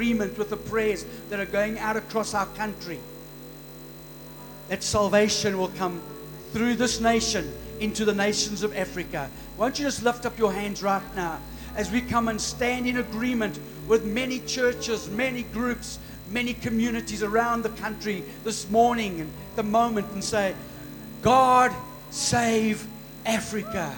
agreement with the prayers that are going out across our country. That salvation will come through this nation into the nations of Africa. Won't you just lift up your hands right now as we come and stand in agreement with many churches, many groups, many communities around the country this morning and the moment and say, God, save Africa.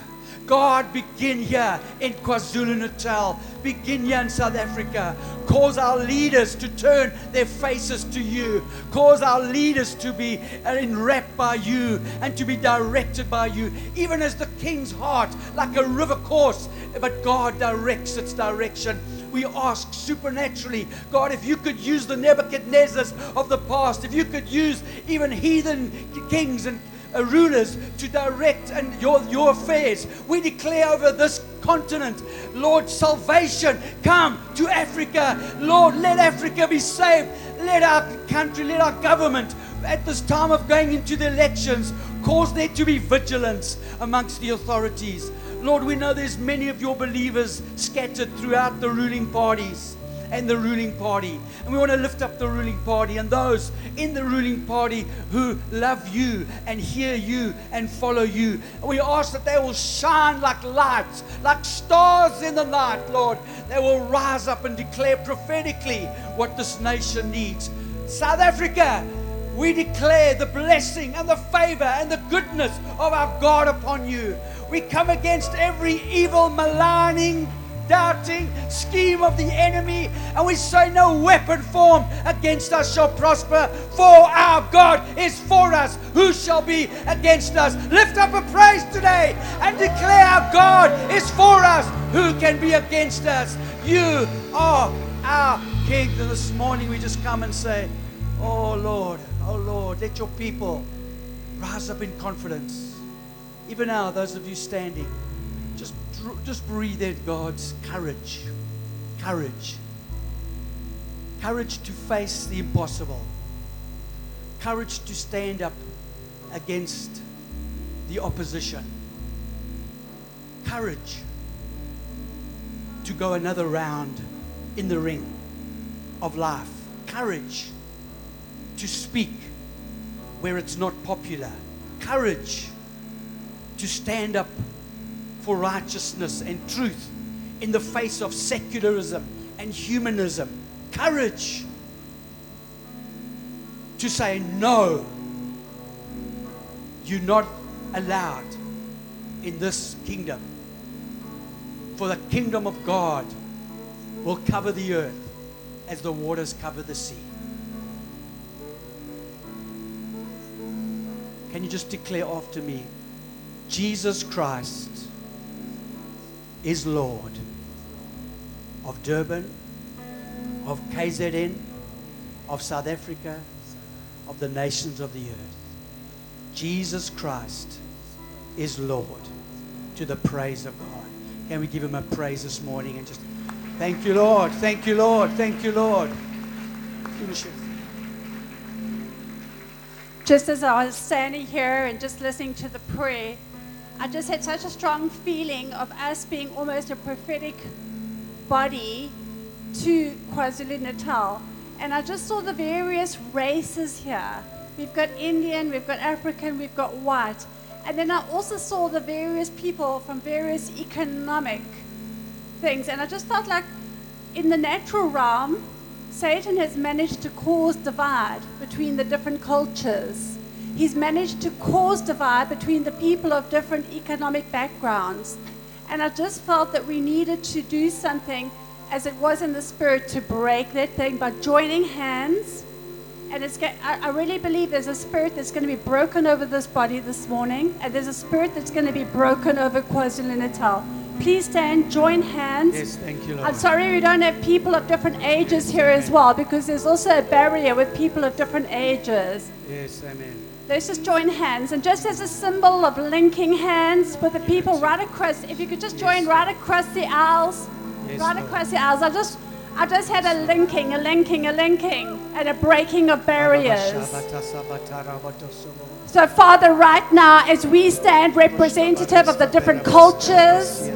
God, begin here in KwaZulu Natal, begin here in South Africa. Cause our leaders to turn their faces to you. Cause our leaders to be enwrapped by you and to be directed by you, even as the king's heart, like a river course, but God directs its direction we ask supernaturally, God, if you could use the Nebuchadnezzars of the past, if you could use even heathen kings and uh, rulers to direct and your, your affairs. We declare over this continent, Lord, salvation come to Africa. Lord, let Africa be saved. Let our country, let our government, at this time of going into the elections, cause there to be vigilance amongst the authorities. Lord, we know there's many of your believers scattered throughout the ruling parties and the ruling party. And we want to lift up the ruling party and those in the ruling party who love you and hear you and follow you. And we ask that they will shine like lights, like stars in the night, Lord. They will rise up and declare prophetically what this nation needs. South Africa, we declare the blessing and the favor and the goodness of our God upon you. We come against every evil, maligning, doubting scheme of the enemy, and we say, No weapon formed against us shall prosper, for our God is for us. Who shall be against us? Lift up a praise today and declare our God is for us. Who can be against us? You are our King. And this morning we just come and say, Oh Lord, oh Lord, let your people rise up in confidence. Even now, those of you standing, just, breathe in God's courage. Courage. Courage to face the impossible. Courage to stand up against the opposition. Courage to go another round in the ring of life. Courage to speak where it's not popular. Courage to stand up for righteousness and truth in the face of secularism and humanism. Courage to say, no, you're not allowed in this kingdom. For the kingdom of God will cover the earth as the waters cover the sea. Can you just declare after me? Jesus Christ is Lord of Durban, of KZN, of South Africa, of the nations of the earth. Jesus Christ is Lord to the praise of God. Can we give him a praise this morning and just thank you, Lord, thank you, Lord, thank you, Lord. Finish it just as I was standing here and just listening to the prayer, I just had such a strong feeling of us being almost a prophetic body to KwaZulu Natal. And I just saw the various races here. We've got Indian, we've got African, we've got white. And then I also saw the various people from various economic things. And I just felt like in the natural realm, Satan has managed to cause divide between the different cultures. He's managed to cause divide between the people of different economic backgrounds. And I just felt that we needed to do something as it was in the spirit to break that thing by joining hands. And it's, I really believe there's a spirit that's going to be broken over this body this morning, and there's a spirit that's going to be broken over KwaZulu Natal. Please stand, join hands. Yes, thank you, Lord. I'm sorry we don't have people of different ages here as well, because there's also a barrier with people of different ages. Yes, amen. Let's just join hands. And just as a symbol of linking hands with the people right across, if you could just join right across the aisles, right across the aisles. I just, I just had a linking, a linking, a linking, and a breaking of barriers. So, Father, right now, as we stand representative of the different cultures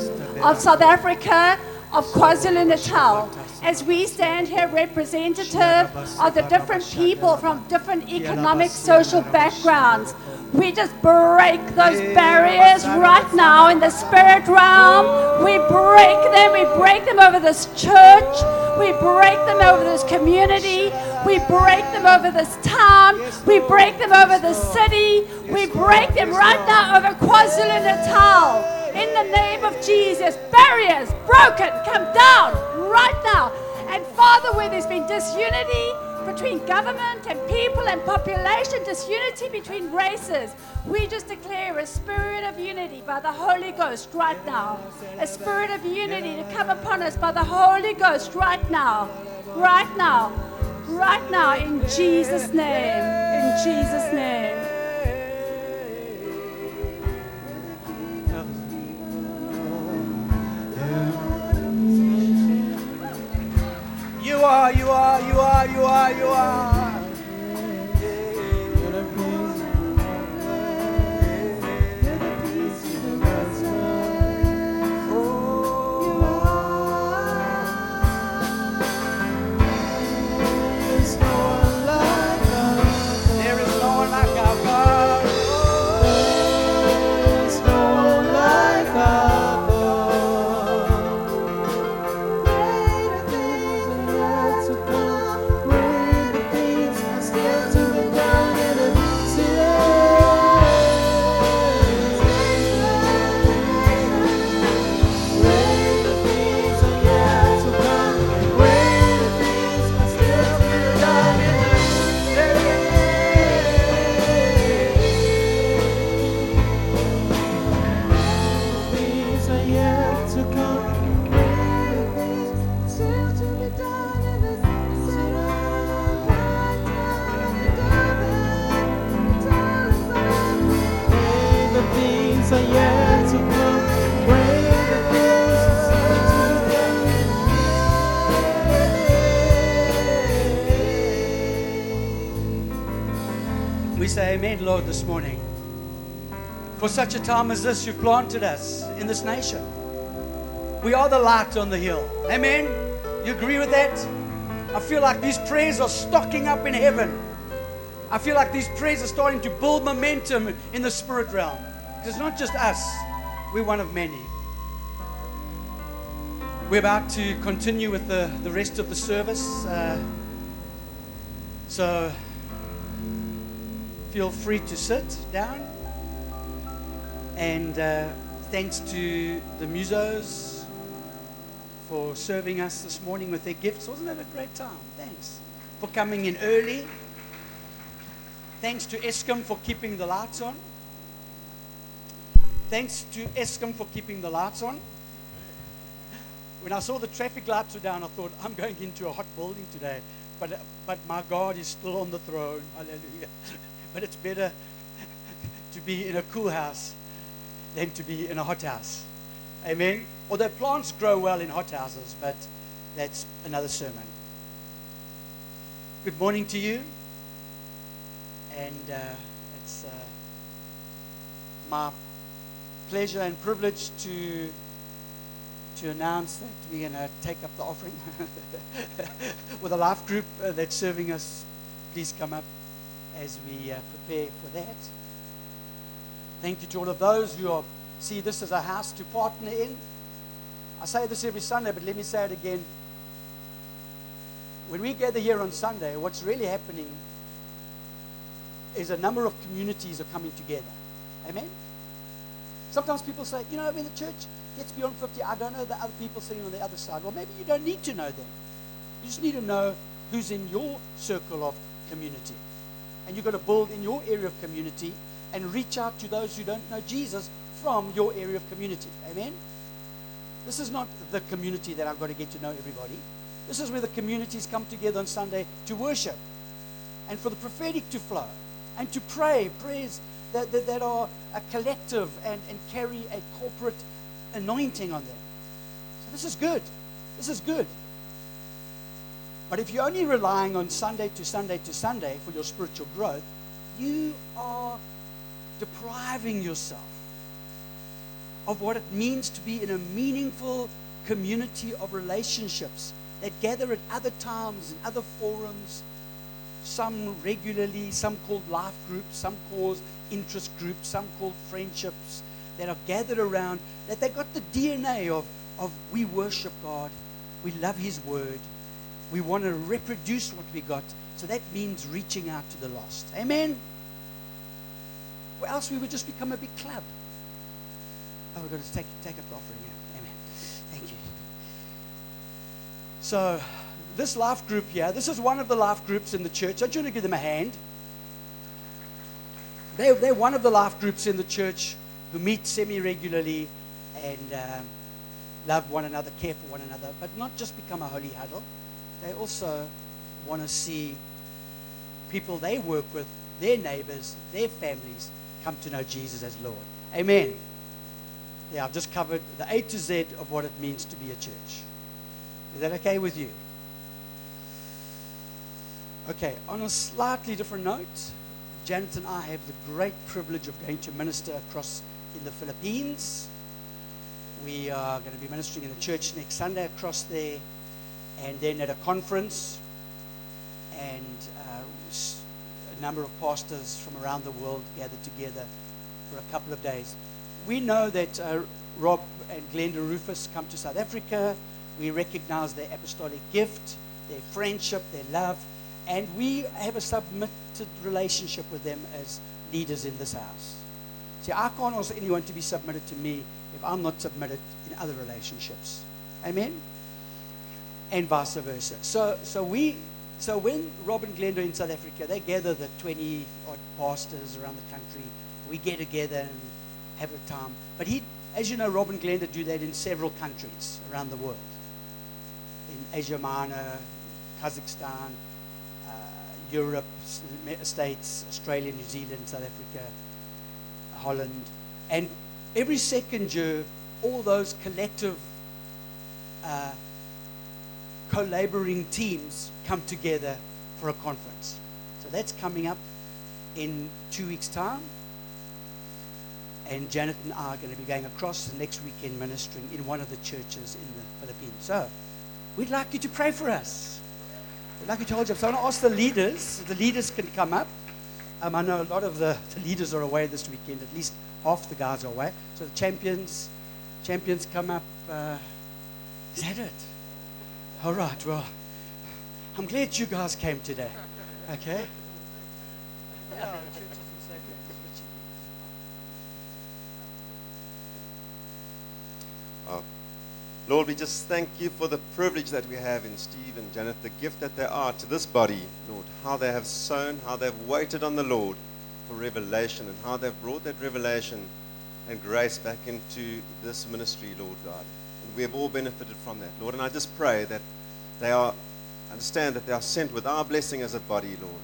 of South Africa, of KwaZulu Natal, as we stand here representative of the different people from different economic, social backgrounds. We just break those barriers right now in the spirit realm. We break them. We break them over this church. We break them over this community. We break them over this town. We break them over the city. We break them right now over KwaZulu Natal. In the name of Jesus, barriers broken, come there's been disunity between government and people and population, disunity between races, we just declare a spirit of unity by the Holy Ghost right now. A spirit of unity to come upon us by the Holy Ghost right now. Right now. Right now, in Jesus' name. In Jesus' name. You are, you are, amen, Lord, this morning. For such a time as this, you've planted us in this nation. We are the light on the hill. Amen. You agree with that? I feel like these prayers are stocking up in heaven. I feel like these prayers are starting to build momentum in the spirit realm. It's not just us, we're one of many. We're about to continue with the, the rest of the service. Uh, so feel free to sit down. And uh, thanks to the musos for serving us this morning with their gifts. Wasn't that a great time? Thanks for coming in early. Thanks to Eskom for keeping the lights on. Thanks to Eskom for keeping the lights on. When I saw the traffic lights were down, I thought, I'm going into a hot building today. But, but my God is still on the throne. Hallelujah. But it's better to be in a cool house than to be in a hot house. Amen. Although plants grow well in hot houses, but that's another sermon. Good morning to you. And uh, it's uh, my pleasure and privilege to to announce that we're going to take up the offering with a life group uh, that's serving us. Please come up as we uh, prepare for that. Thank you to all of those who are, see this as a house to partner in. I say this every Sunday, but let me say it again. When we gather here on Sunday, what's really happening is a number of communities are coming together. Amen? Sometimes people say, you know, when the church gets beyond 50, I don't know the other people sitting on the other side. Well, maybe you don't need to know them. You just need to know who's in your circle of community. And you've got to build in your area of community and reach out to those who don't know Jesus from your area of community. Amen? This is not the community that I've got to get to know everybody. This is where the communities come together on Sunday to worship and for the prophetic to flow and to pray prayers that, that, that are a collective and, and carry a corporate anointing on them. So this is good. This is good. But if you're only relying on Sunday to Sunday to Sunday for your spiritual growth, you are depriving yourself of what it means to be in a meaningful community of relationships that gather at other times and other forums, some regularly, some called life groups, some called interest groups, some called friendships that are gathered around, that they got the DNA of, of we worship God, we love His Word, we want to reproduce what we got. So that means reaching out to the lost. Amen. Or else we would just become a big club. Oh, we've got to take, take up the offering now. Amen. Thank you. So, this life group here, this is one of the life groups in the church. Don't you want to give them a hand? They, they're one of the life groups in the church who meet semi regularly and um, love one another, care for one another, but not just become a holy huddle. They also want to see people they work with, their neighbors, their families, come to know Jesus as Lord. Amen. Yeah, I've just covered the A to Z of what it means to be a church. Is that okay with you? Okay, on a slightly different note, Janet and I have the great privilege of going to minister across in the Philippines. We are going to be ministering in a church next Sunday across there, and then at a conference, and uh, a number of pastors from around the world gathered together for a couple of days. We know that uh, Rob and Glenda Rufus come to South Africa. We recognize their apostolic gift, their friendship, their love, and we have a submitted relationship with them as leaders in this house. See, I can't ask anyone to be submitted to me if I'm not submitted in other relationships. Amen? And vice versa. So, so we, so when Rob and Glenda in South Africa, they gather the 20 odd pastors around the country. We get together and have a time. But he, as you know, Rob and Glenda do that in several countries around the world. In Asia Minor, Kazakhstan, uh, Europe, States, Australia, New Zealand, South Africa, Holland. And every second year, all those collective uh, collaborating teams come together for a conference. So that's coming up in two weeks' time. And Janet and I are going to be going across the next weekend ministering in one of the churches in the Philippines. So we'd like you to pray for us. We'd like you to hold up. So I want to ask the leaders. The leaders can come up. Um, I know a lot of the, the leaders are away this weekend. At least half the guys are away. So the champions, champions come up. Uh, is that it? All right. Well, I'm glad you guys came today. Okay. Uh, Lord, we just thank you for the privilege that we have in Steve and Janet, the gift that they are to this body, Lord. How they have sown, how they've waited on the Lord for revelation, and how they've brought that revelation and grace back into this ministry, Lord God. We have all benefited from that, Lord. And I just pray that they are, understand that they are sent with our blessing as a body, Lord.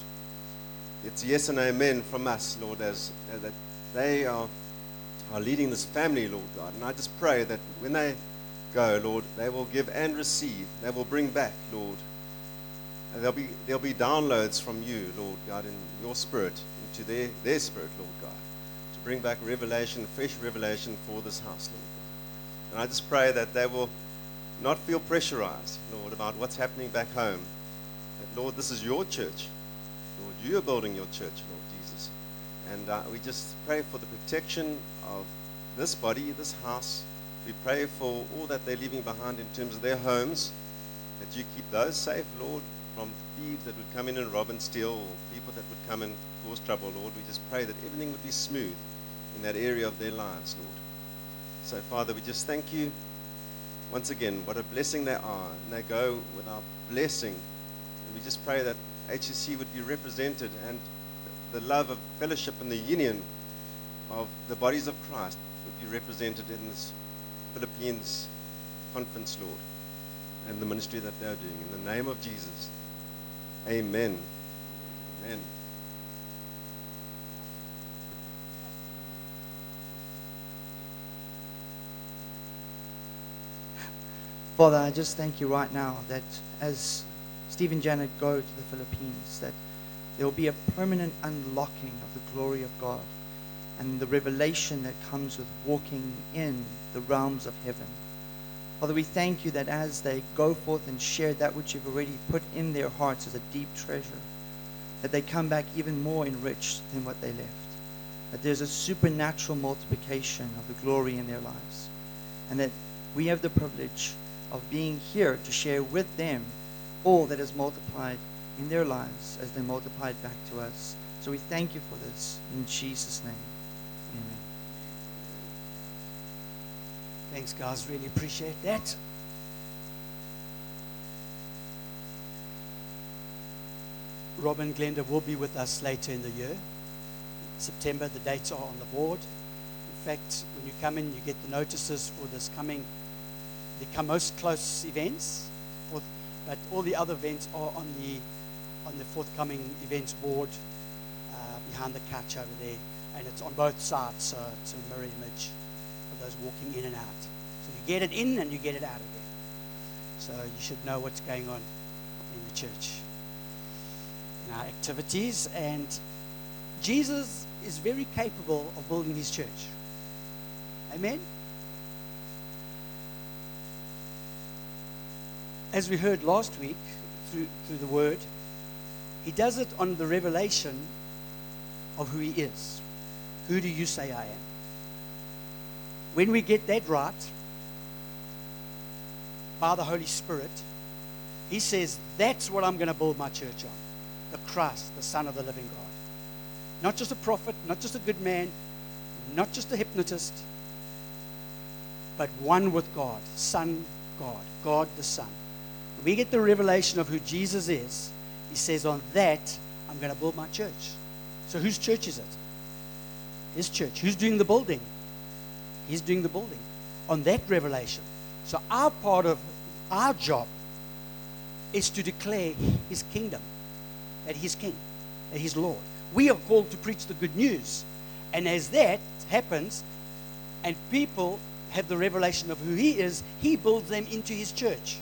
It's yes and amen from us, Lord, as, as that they are, are leading this family, Lord God. And I just pray that when they go, Lord, they will give and receive. They will bring back, Lord. And there'll be, there'll be downloads from you, Lord God, in your spirit, into their, their spirit, Lord God, to bring back revelation, fresh revelation for this house, Lord God. And I just pray that they will not feel pressurized, Lord, about what's happening back home. That, Lord, this is your church. Lord, you are building your church, Lord Jesus. And uh, we just pray for the protection of this body, this house. We pray for all that they're leaving behind in terms of their homes, that you keep those safe, Lord, from thieves that would come in and rob and steal, or people that would come and cause trouble, Lord. We just pray that everything would be smooth in that area of their lives, Lord. So, Father, we just thank you once again. What a blessing they are, and they go with our blessing. And we just pray that HSC would be represented and the love of fellowship and the union of the bodies of Christ would be represented in this Philippines conference, Lord, and the ministry that they are doing. In the name of Jesus, amen. Amen. Father, I just thank you right now that as Steve and Janet go to the Philippines, that there will be a permanent unlocking of the glory of God and the revelation that comes with walking in the realms of heaven. Father, we thank you that as they go forth and share that which you've already put in their hearts as a deep treasure, that they come back even more enriched than what they left. That there's a supernatural multiplication of the glory in their lives. And that we have the privilege of being here to share with them all that is multiplied in their lives as they multiplied back to us. So we thank you for this in Jesus' name. Amen. Thanks, guys. Really appreciate that. Rob and Glenda will be with us later in the year. September, the dates are on the board. In fact, when you come in, you get the notices for this coming, the most close events. But all the other events are on the on the forthcoming events board uh, behind the couch over there, and it's on both sides, so it's a mirror image of those walking in and out. So you get it in and you get it out again. So you should know what's going on in the church, in our activities, and Jesus is very capable of building his church. Amen. As we heard last week through, through the word, he does it on the revelation of who he is. Who do you say I am? When we get that right, by the Holy Spirit, he says, That's what I'm going to build my church on. The Christ, the Son of the living God. Not just a prophet, not just a good man, not just a hypnotist, but one with God, Son God, God the Son. We get the revelation of who Jesus is, he says, On that, I'm going to build my church. So, whose church is it? His church. Who's doing the building? He's doing the building on that revelation. So, our part of our job is to declare his kingdom, that he's king, that he's Lord. We are called to preach the good news. And as that happens, and people have the revelation of who he is, he builds them into his church.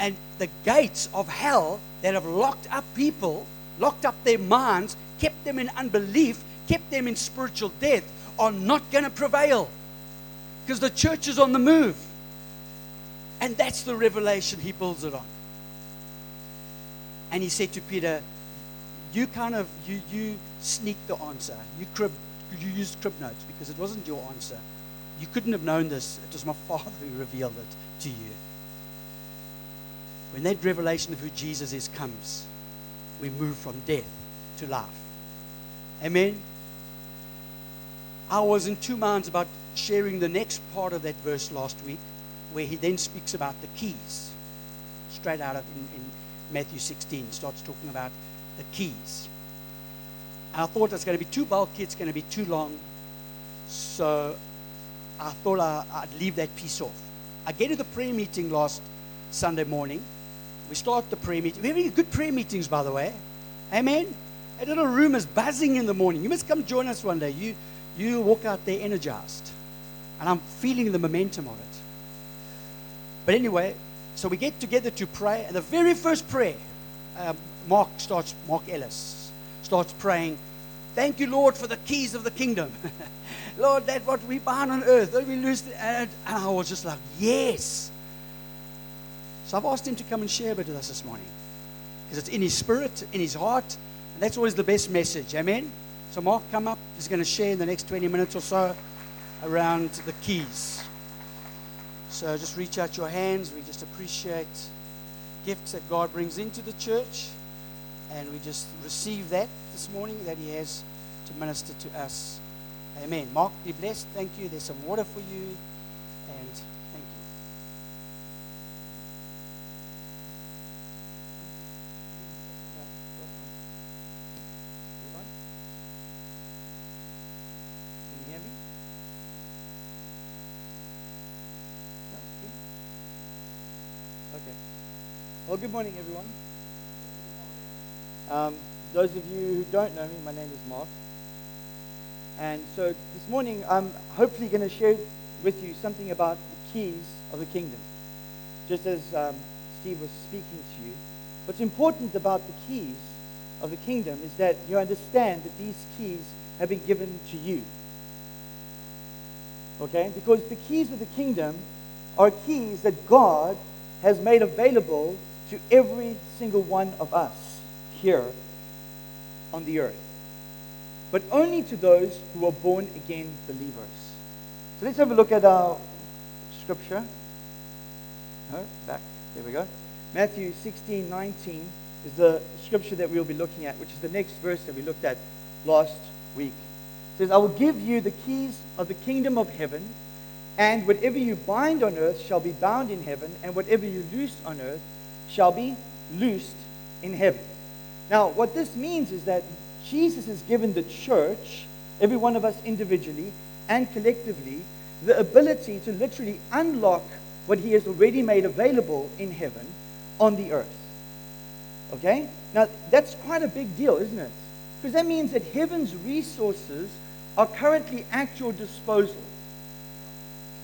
And the gates of hell that have locked up people, locked up their minds, kept them in unbelief, kept them in spiritual death, are not going to prevail. Because the church is on the move. And that's the revelation he builds it on. And he said to Peter, You kind of you you sneaked the answer. You crib you used crib notes because it wasn't your answer. You couldn't have known this. It was my father who revealed it to you. When that revelation of who Jesus is comes, we move from death to life. Amen. I was in two minds about sharing the next part of that verse last week, where he then speaks about the keys. Straight out of in, in Matthew 16, starts talking about the keys. I thought it's going to be too bulky, it's going to be too long. So I thought I, I'd leave that piece off. I get to the prayer meeting last Sunday morning. We start the prayer meeting. We're having good prayer meetings, by the way. Amen. A little room is buzzing in the morning. You must come join us one day. You, you walk out there energized. And I'm feeling the momentum of it. But anyway, so we get together to pray. And the very first prayer, um, Mark starts, Mark Ellis starts praying, Thank you, Lord, for the keys of the kingdom. Lord, that what we bind on earth, that we lose. And, and I was just like, Yes. So I've asked him to come and share a bit with us this morning. Because it's in his spirit, in his heart. And that's always the best message. Amen. So Mark, come up. He's going to share in the next 20 minutes or so around the keys. So just reach out your hands. We just appreciate gifts that God brings into the church. And we just receive that this morning that He has to minister to us. Amen. Mark, be blessed. Thank you. There's some water for you. And thank you. Can you hear me? Okay. Well, good morning, everyone. Um, those of you who don't know me, my name is Mark. And so this morning, I'm hopefully going to share with you something about the keys of the kingdom. Just as um, Steve was speaking to you, what's important about the keys of the kingdom is that you understand that these keys have been given to you. Okay? Because the keys of the kingdom are keys that God has made available to every single one of us here on the earth. But only to those who are born again believers. So let's have a look at our scripture. No, back. There we go. Matthew 16, 19 is the scripture that we'll be looking at, which is the next verse that we looked at last week. It says, I will give you the keys of the kingdom of heaven, and whatever you bind on earth shall be bound in heaven, and whatever you loose on earth shall be loosed in heaven. Now, what this means is that Jesus has given the church, every one of us individually and collectively, the ability to literally unlock what he has already made available in heaven on the earth. Okay? Now, that's quite a big deal, isn't it? Because that means that heaven's resources are currently at your disposal.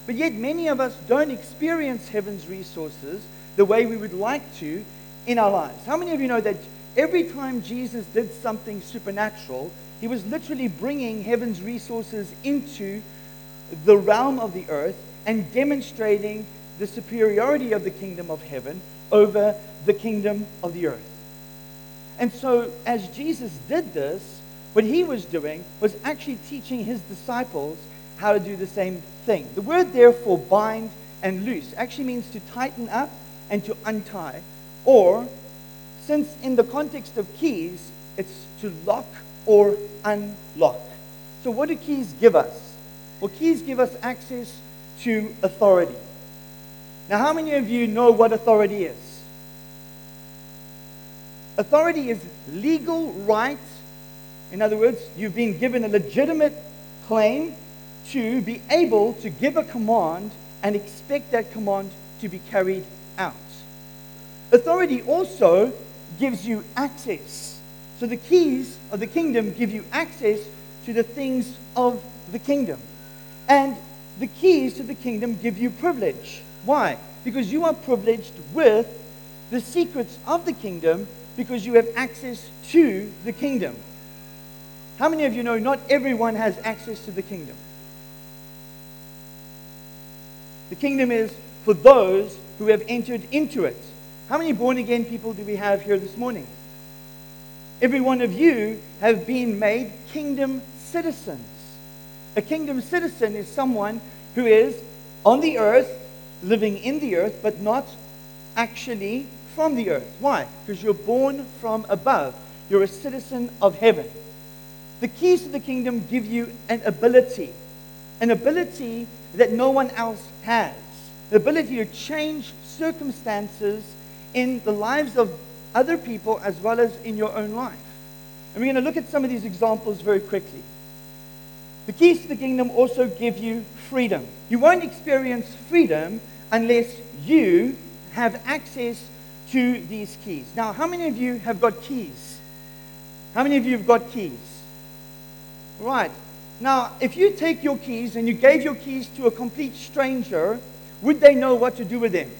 But yet, many of us don't experience heaven's resources the way we would like to in our lives. How many of you know that every time Jesus did something supernatural, he was literally bringing heaven's resources into the realm of the earth and demonstrating the superiority of the kingdom of heaven over the kingdom of the earth? And so, as Jesus did this, what he was doing was actually teaching his disciples how to do the same thing. The word, therefore, bind and loose actually means to tighten up and to untie. Or, since in the context of keys, it's to lock or unlock. So, what do keys give us? Well, keys give us access to authority. Now, how many of you know what authority is? Authority is legal right. In other words, you've been given a legitimate claim to be able to give a command and expect that command to be carried. Authority also gives you access. So the keys of the kingdom give you access to the things of the kingdom. And the keys to the kingdom give you privilege. Why? Because you are privileged with the secrets of the kingdom because you have access to the kingdom. How many of you know not everyone has access to the kingdom? The kingdom is for those who have entered into it. How many born again people do we have here this morning? Every one of you have been made kingdom citizens. A kingdom citizen is someone who is on the earth, living in the earth, but not actually from the earth. Why? Because you're born from above. You're a citizen of heaven. The keys to the kingdom give you an ability, an ability that no one else has. The ability to change circumstances in the lives of other people as well as in your own life. And we're going to look at some of these examples very quickly. The keys to the kingdom also give you freedom. You won't experience freedom unless you have access to these keys. Now, how many of you have got keys? How many of you have got keys? Right. Now, if you take your keys and you gave your keys to a complete stranger, would they know what to do with them?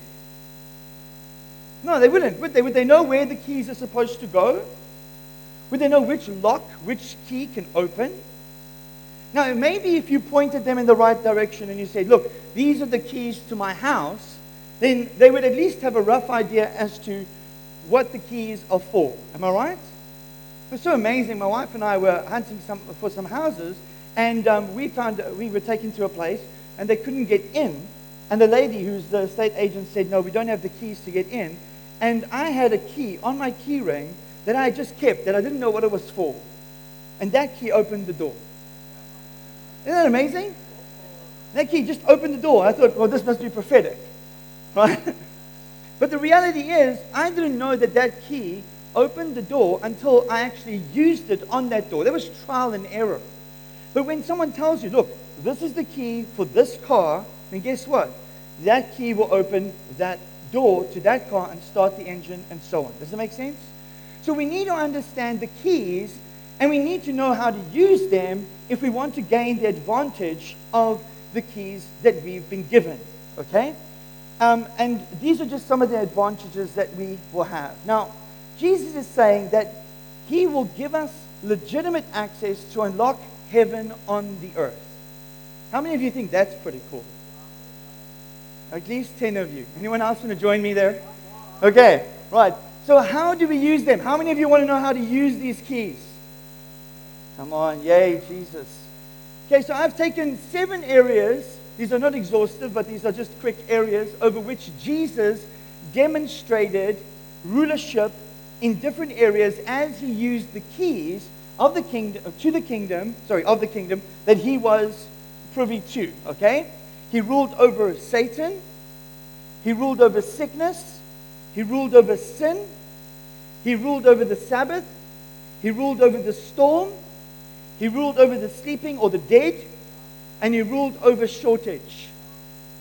No, they wouldn't, would they? Would they know where the keys are supposed to go? Would they know which lock, which key can open? Now, maybe if you pointed them in the right direction and you said, look, these are the keys to my house, then they would at least have a rough idea as to what the keys are for. Am I right? It was so amazing. My wife and I were hunting some, for some houses, and um, we found we were taken to a place, and they couldn't get in. And the lady, who's the estate agent, said, "No, we don't have the keys to get in." And I had a key on my key ring that I just kept that I didn't know what it was for, and that key opened the door. Isn't that amazing? That key just opened the door. I thought, well, this must be prophetic. Right? But the reality is, I didn't know that that key opened the door until I actually used it on that door. There was trial and error. But when someone tells you, look, this is the key for this car, then guess what? That key will open that door to that car and start the engine and so on. Does that make sense? So we need to understand the keys and we need to know how to use them if we want to gain the advantage of the keys that we've been given. Okay? Um, and these are just some of the advantages that we will have. Now, Jesus is saying that he will give us legitimate access to unlock heaven on the earth. How many of you think that's pretty cool? At least 10 of you. Anyone else want to join me there? Okay, right. So, how do we use them? How many of you want to know how to use these keys? Come on, yay, Jesus. Okay, so I've taken seven areas. These are not exhaustive, but these are just quick areas over which Jesus demonstrated rulership in different areas as he used the keys of the kingdom to the kingdom, sorry, of the kingdom that he was privy to, okay? He ruled over Satan, he ruled over sickness, he ruled over sin, he ruled over the Sabbath, he ruled over the storm, he ruled over the sleeping or the dead, and he ruled over shortage.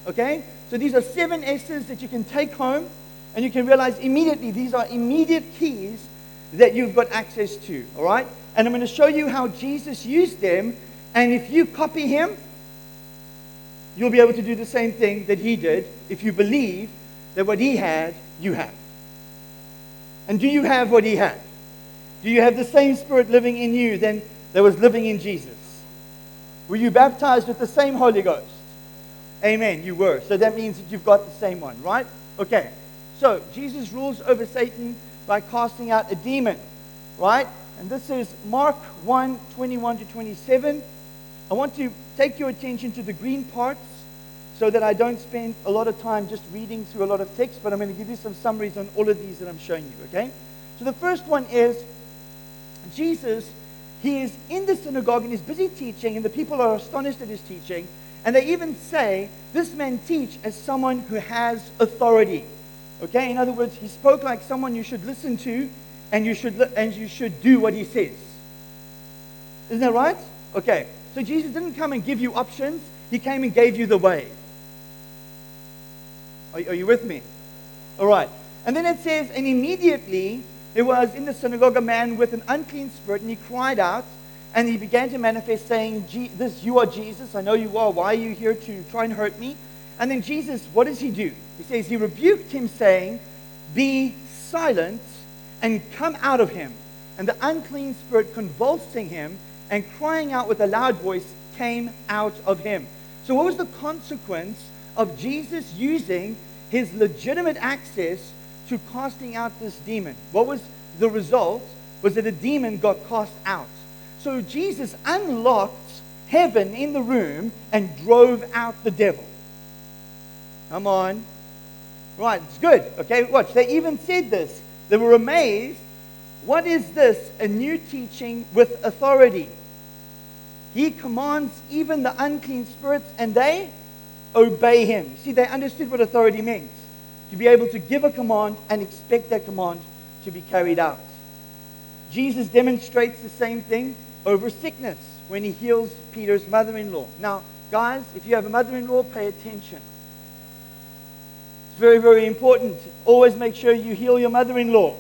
Okay? So these are seven S's that you can take home, and you can realize immediately these are immediate keys that you've got access to. All right? And I'm going to show you how Jesus used them, and if you copy him, you'll be able to do the same thing that he did if you believe that what he had, you have. And do you have what he had? Do you have the same spirit living in you than that was living in Jesus? Were you baptized with the same Holy Ghost? Amen. You were. So that means that you've got the same one, right? Okay. So Jesus rules over Satan by casting out a demon, right? And this is Mark 1 21 to 27. I want to take your attention to the green parts so that I don't spend a lot of time just reading through a lot of text, but I'm going to give you some summaries on all of these that I'm showing you, okay? So the first one is Jesus, he is in the synagogue and he's busy teaching, and the people are astonished at his teaching, and they even say, This man teach as someone who has authority. Okay, in other words, he spoke like someone you should listen to and you should, and you should do what he says. Isn't that right? Okay, so Jesus didn't come and give you options, he came and gave you the way. Are, are you with me? All right. And then it says, and immediately there was in the synagogue a man with an unclean spirit, and he cried out, and he began to manifest, saying, This you are Jesus. I know you are. Why are you here to try and hurt me? And then Jesus, what does he do? He says, He rebuked him, saying, Be silent and come out of him. And the unclean spirit, convulsing him and crying out with a loud voice, came out of him. So, what was the consequence of Jesus using his legitimate access to casting out this demon. What was the result? Was that the demon got cast out. So Jesus unlocked heaven in the room and drove out the devil. Come on. Right, it's good. Okay, watch. They even said this. They were amazed. What is this? A new teaching with authority. He commands even the unclean spirits, and they obey him. See, they understood what authority means to be able to give a command and expect that command to be carried out. Jesus demonstrates the same thing over sickness when he heals Peter's mother in law. Now, guys, if you have a mother in law, pay attention. It's very, very important. Always make sure you heal your mother in law.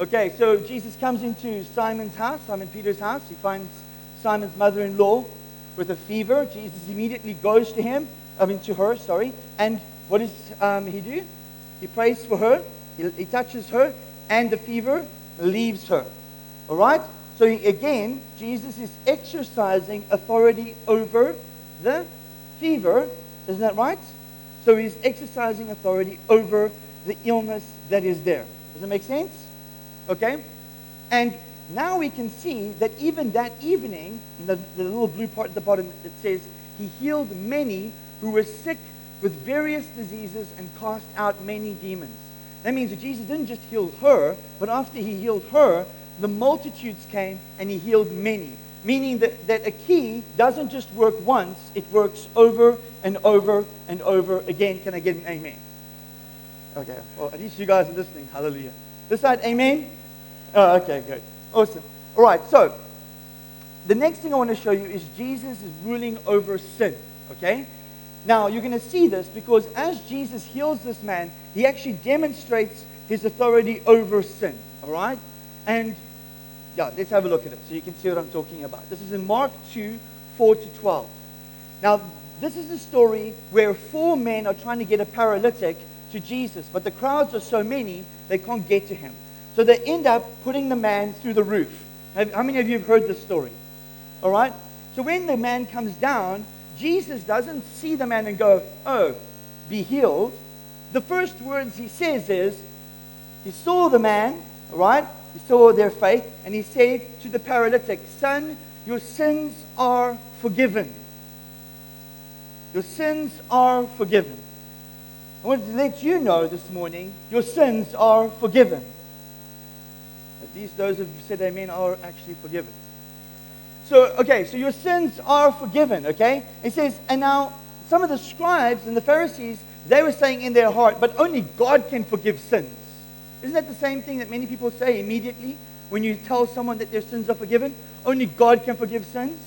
Okay, so Jesus comes into Simon's house, Simon Peter's house. He finds Simon's mother in law with a fever. Jesus immediately goes to him, I mean to her, sorry. And what does um, he do? He prays for her, he, he touches her, and the fever leaves her. All right? So again, Jesus is exercising authority over the fever. Isn't that right? So he's exercising authority over the illness that is there. Does that make sense? Okay? And now we can see that even that evening, in the, the little blue part at the bottom, it says, He healed many who were sick with various diseases and cast out many demons. That means that Jesus didn't just heal her, but after he healed her, the multitudes came and he healed many. Meaning that, that a key doesn't just work once, it works over and over and over again. Can I get an amen? Okay, well, at least you guys are listening. Hallelujah. This side, amen? Oh, okay, good. Awesome. All right, so the next thing I want to show you is Jesus is ruling over sin. Okay? Now, you're going to see this because as Jesus heals this man, he actually demonstrates his authority over sin. All right? And yeah, let's have a look at it so you can see what I'm talking about. This is in Mark 2 4 to 12. Now, this is a story where four men are trying to get a paralytic to Jesus, but the crowds are so many they can't get to him. So they end up putting the man through the roof. How many of you have heard this story? All right? So when the man comes down, Jesus doesn't see the man and go, Oh, be healed. The first words he says is, He saw the man, all right? He saw their faith, and he said to the paralytic, Son, your sins are forgiven. Your sins are forgiven. I want to let you know this morning your sins are forgiven. At least those who said amen are actually forgiven. So, okay, so your sins are forgiven, okay? It says, and now some of the scribes and the Pharisees, they were saying in their heart, but only God can forgive sins. Isn't that the same thing that many people say immediately when you tell someone that their sins are forgiven? Only God can forgive sins.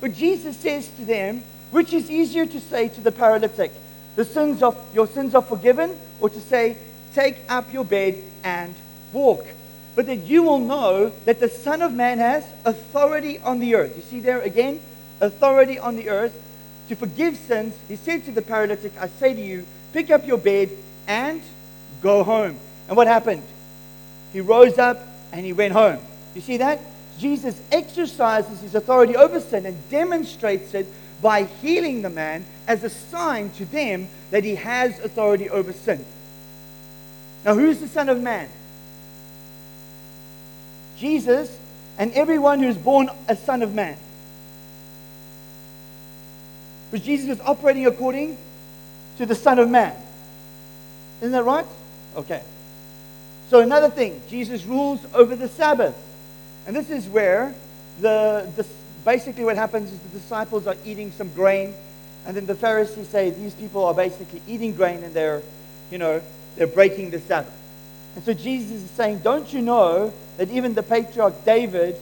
But Jesus says to them, which is easier to say to the paralytic, the sins of your sins are forgiven, or to say, take up your bed and walk but that you will know that the Son of Man has authority on the earth. You see there again, authority on the earth to forgive sins. He said to the paralytic, I say to you, pick up your bed and go home. And what happened? He rose up and he went home. You see that? Jesus exercises his authority over sin and demonstrates it by healing the man as a sign to them that he has authority over sin. Now, who's the Son of Man? Jesus and everyone who is born a son of man. Because Jesus was operating according to the Son of Man. Isn't that right? Okay. So, another thing, Jesus rules over the Sabbath. And this is where the, the basically what happens is the disciples are eating some grain, and then the Pharisees say these people are basically eating grain and they're, you know, they're breaking the Sabbath. And so Jesus is saying, Don't you know that even the patriarch David,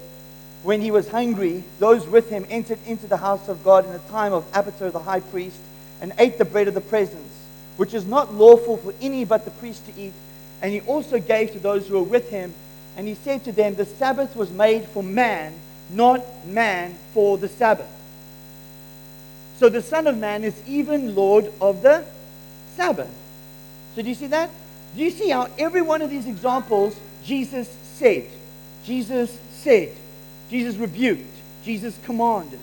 when he was hungry, those with him entered into the house of God in the time of Abiathar the high priest and ate the bread of the presence, which is not lawful for any but the priest to eat. And he also gave to those who were with him. And he said to them, The Sabbath was made for man, not man for the Sabbath. So the Son of Man is even Lord of the Sabbath. So do you see that? Do you see how every one of these examples Jesus said, Jesus said, Jesus rebuked, Jesus commanded?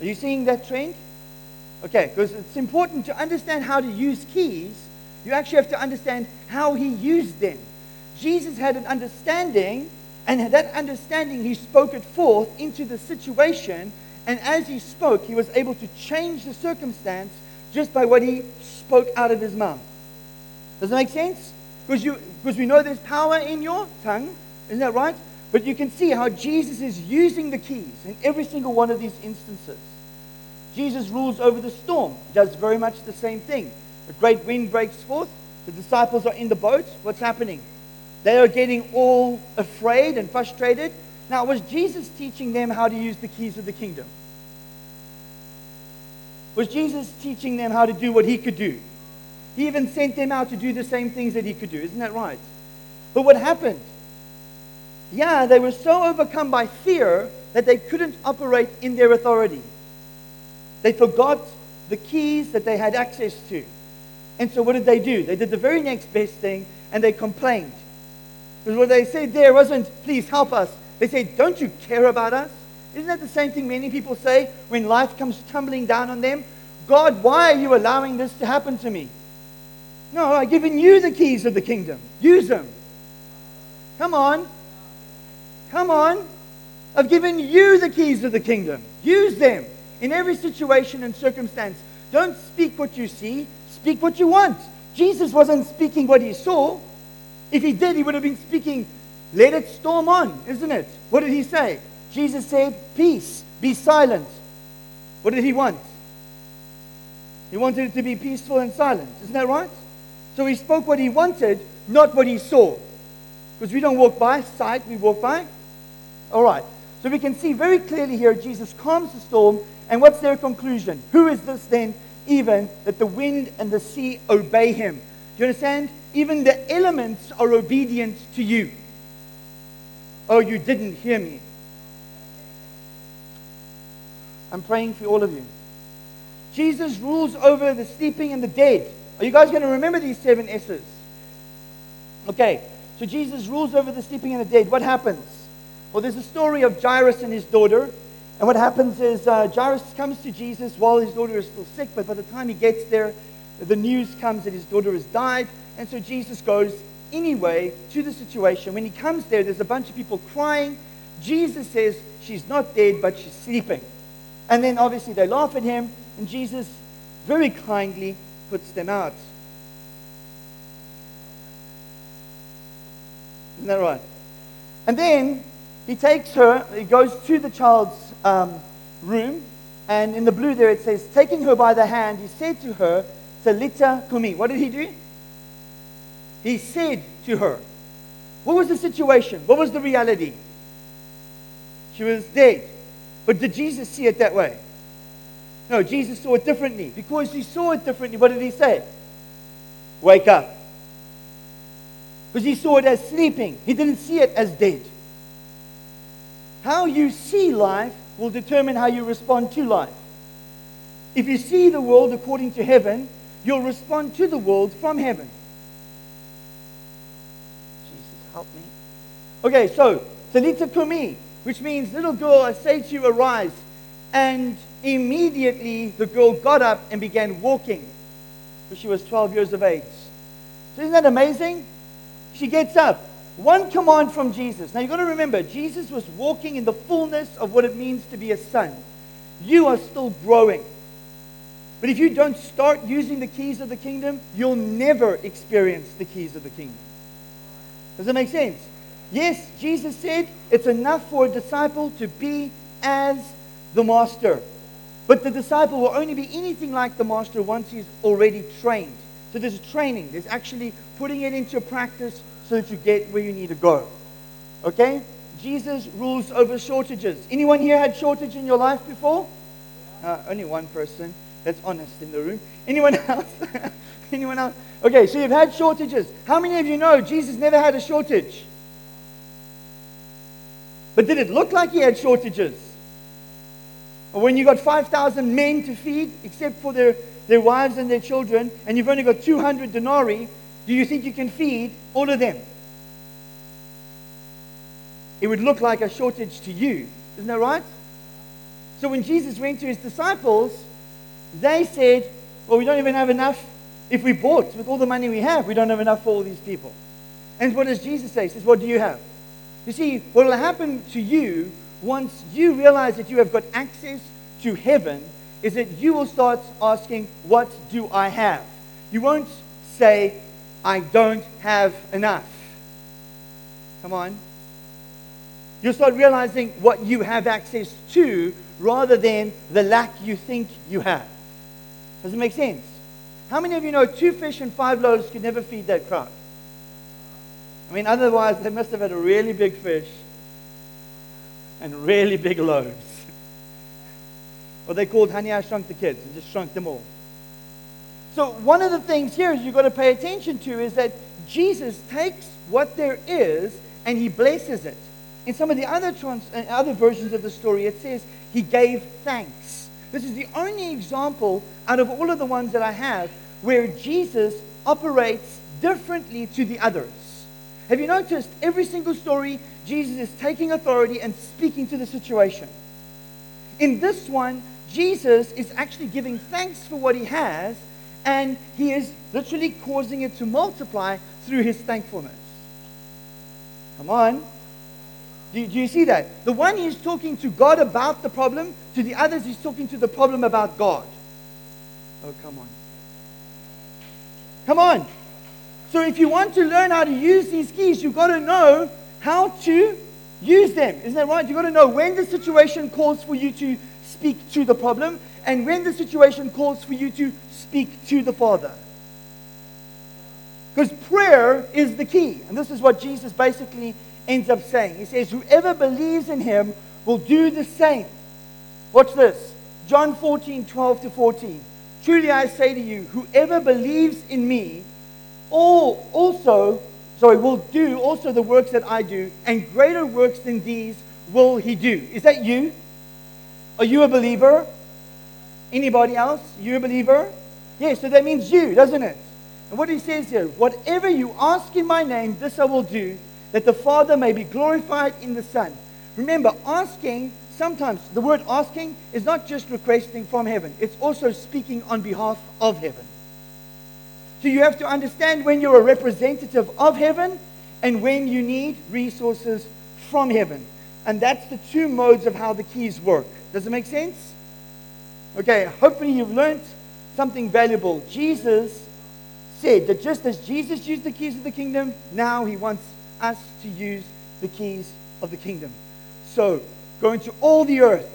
Are you seeing that trend? Okay, because it's important to understand how to use keys. You actually have to understand how he used them. Jesus had an understanding, and that understanding he spoke it forth into the situation. And as he spoke, he was able to change the circumstance just by what he spoke out of his mouth. Does that make sense? Because, we know there's power in your tongue. Isn't that right? But you can see how Jesus is using the keys in every single one of these instances. Jesus rules over the storm, does very much the same thing. A great wind breaks forth. The disciples are in the boat. What's happening? They are getting all afraid and frustrated. Now, was Jesus teaching them how to use the keys of the kingdom? Was Jesus teaching them how to do what he could do? He even sent them out to do the same things that he could do. Isn't that right? But what happened? Yeah, they were so overcome by fear that they couldn't operate in their authority. They forgot the keys that they had access to. And so what did they do? They did the very next best thing and they complained. Because what they said there wasn't, please help us. They said, don't you care about us? Isn't that the same thing many people say when life comes tumbling down on them? God, why are you allowing this to happen to me? No, I've given you the keys of the kingdom. Use them. Come on. Come on. I've given you the keys of the kingdom. Use them in every situation and circumstance. Don't speak what you see, speak what you want. Jesus wasn't speaking what he saw. If he did, he would have been speaking, let it storm on, isn't it? What did he say? Jesus said, Peace, be silent. What did he want? He wanted it to be peaceful and silent. Isn't that right? So he spoke what he wanted, not what he saw. Because we don't walk by sight, we walk by. All right. So we can see very clearly here Jesus calms the storm. And what's their conclusion? Who is this then, even that the wind and the sea obey him? Do you understand? Even the elements are obedient to you. Oh, you didn't hear me. I'm praying for all of you. Jesus rules over the sleeping and the dead. Are you guys going to remember these seven S's? Okay, so Jesus rules over the sleeping and the dead. What happens? Well, there's a story of Jairus and his daughter. And what happens is uh, Jairus comes to Jesus while his daughter is still sick, but by the time he gets there, the news comes that his daughter has died. And so Jesus goes anyway to the situation. When he comes there, there's a bunch of people crying. Jesus says, She's not dead, but she's sleeping. And then obviously they laugh at him, and Jesus very kindly puts them out. Isn't that right? And then he takes her, he goes to the child's um, room, and in the blue there it says, taking her by the hand, he said to her, Talita kumi. What did he do? He said to her, What was the situation? What was the reality? She was dead. But did Jesus see it that way? No, Jesus saw it differently. Because he saw it differently, what did he say? Wake up. Because he saw it as sleeping, he didn't see it as dead. How you see life will determine how you respond to life. If you see the world according to heaven, you'll respond to the world from heaven. Jesus, help me. Okay, so, Talita Kumi, which means, little girl, I say to you, arise. And immediately the girl got up and began walking. She was 12 years of age. So isn't that amazing? She gets up. One command from Jesus. Now you've got to remember, Jesus was walking in the fullness of what it means to be a son. You are still growing. But if you don't start using the keys of the kingdom, you'll never experience the keys of the kingdom. Does that make sense? Yes, Jesus said it's enough for a disciple to be as the master. But the disciple will only be anything like the master once he's already trained. So there's training, there's actually putting it into practice so that you get where you need to go. Okay? Jesus rules over shortages. Anyone here had shortage in your life before? Uh, only one person that's honest in the room. Anyone else? Anyone else? Okay, so you've had shortages. How many of you know Jesus never had a shortage? But did it look like he had shortages? Or when you've got 5,000 men to feed, except for their, their wives and their children, and you've only got 200 denarii, do you think you can feed all of them? It would look like a shortage to you. Isn't that right? So when Jesus went to his disciples, they said, Well, we don't even have enough. If we bought with all the money we have, we don't have enough for all these people. And what does Jesus say? He says, What do you have? You see, what will happen to you once you realize that you have got access to heaven is that you will start asking, What do I have? You won't say, I don't have enough. Come on. You'll start realizing what you have access to rather than the lack you think you have. Does it make sense? How many of you know two fish and five loaves could never feed that crowd? I mean, otherwise, they must have had a really big fish and really big loaves. Or they called Honey, I Shrunk the Kids and just shrunk them all. So, one of the things here is you've got to pay attention to is that Jesus takes what there is and he blesses it. In some of the other, trans- uh, other versions of the story, it says he gave thanks. This is the only example out of all of the ones that I have where Jesus operates differently to the others. Have you noticed every single story, Jesus is taking authority and speaking to the situation? In this one, Jesus is actually giving thanks for what he has, and he is literally causing it to multiply through his thankfulness. Come on. Do, do you see that? The one he's talking to God about the problem, to the others, he's talking to the problem about God. Oh, come on. Come on. So if you want to learn how to use these keys, you've got to know how to use them. Isn't that right? You've got to know when the situation calls for you to speak to the problem and when the situation calls for you to speak to the Father. Because prayer is the key. And this is what Jesus basically ends up saying. He says, Whoever believes in him will do the same. Watch this John 14, 12 to 14. Truly I say to you, whoever believes in me, all also, sorry, will do also the works that I do, and greater works than these will he do. Is that you? Are you a believer? Anybody else? You a believer? Yes, so that means you, doesn't it? And what he says here, whatever you ask in my name, this I will do, that the Father may be glorified in the Son. Remember, asking sometimes the word asking is not just requesting from heaven, it's also speaking on behalf of heaven. So you have to understand when you're a representative of heaven and when you need resources from heaven. And that's the two modes of how the keys work. Does it make sense? Okay, hopefully you've learned something valuable. Jesus said that just as Jesus used the keys of the kingdom, now he wants us to use the keys of the kingdom. So, go into all the earth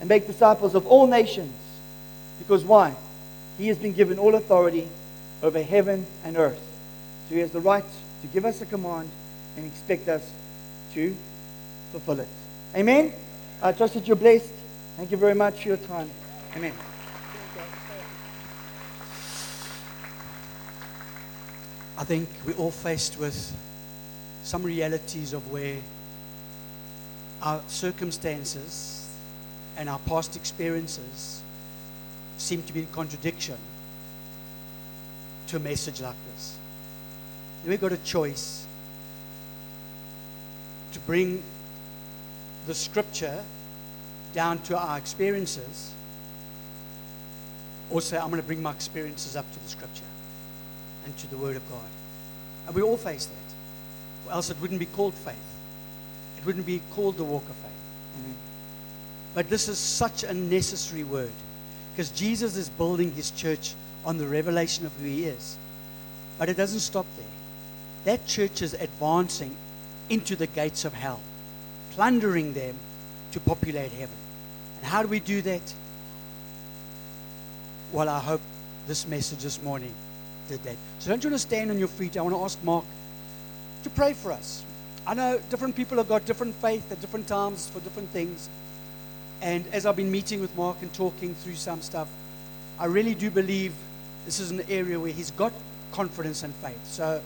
and make disciples of all nations. Because why? He has been given all authority over heaven and earth. So he has the right to give us a command and expect us to fulfill it. Amen? I trust that you're blessed. Thank you very much for your time. Amen. I think we're all faced with some realities of where our circumstances and our past experiences seem to be in contradiction to a message like this. We've got a choice to bring the scripture down to our experiences or say, I'm going to bring my experiences up to the scripture and to the Word of God. And we all face that. Or else it wouldn't be called faith. It wouldn't be called the walk of faith. Amen. But this is such a necessary word because Jesus is building his church on the revelation of who he is. But it doesn't stop there. That church is advancing into the gates of hell, plundering them to populate heaven. And how do we do that? Well, I hope this message this morning did that. So don't you want to stand on your feet? I want to ask Mark to pray for us. I know different people have got different faith at different times for different things. And as I've been meeting with Mark and talking through some stuff, I really do believe this is an area where he's got confidence and faith. So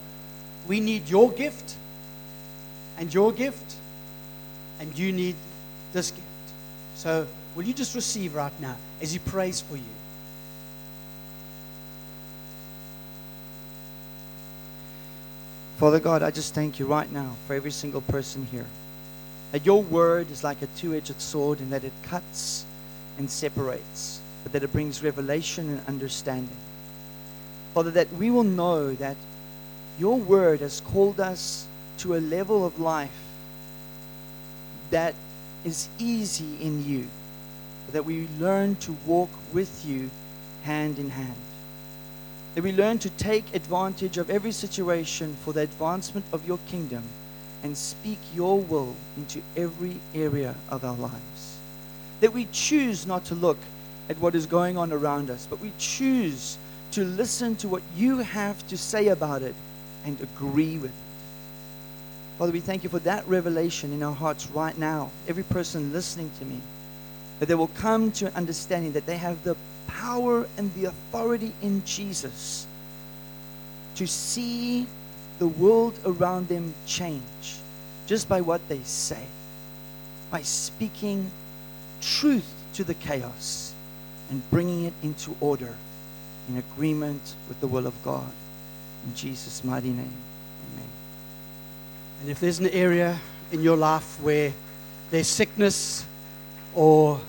we need your gift and your gift, and you need this gift. So will you just receive right now as he prays for you? Father God, I just thank you right now for every single person here. That your word is like a two edged sword and that it cuts and separates, but that it brings revelation and understanding. Father, that we will know that your word has called us to a level of life that is easy in you, that we learn to walk with you hand in hand that we learn to take advantage of every situation for the advancement of your kingdom and speak your will into every area of our lives. That we choose not to look at what is going on around us, but we choose to listen to what you have to say about it and agree with it. Father, we thank you for that revelation in our hearts right now. Every person listening to me, that they will come to an understanding that they have the power and the authority in Jesus to see the world around them change just by what they say, by speaking truth to the chaos and bringing it into order in agreement with the will of God. In Jesus' mighty name, amen. And if there's an area in your life where there's sickness or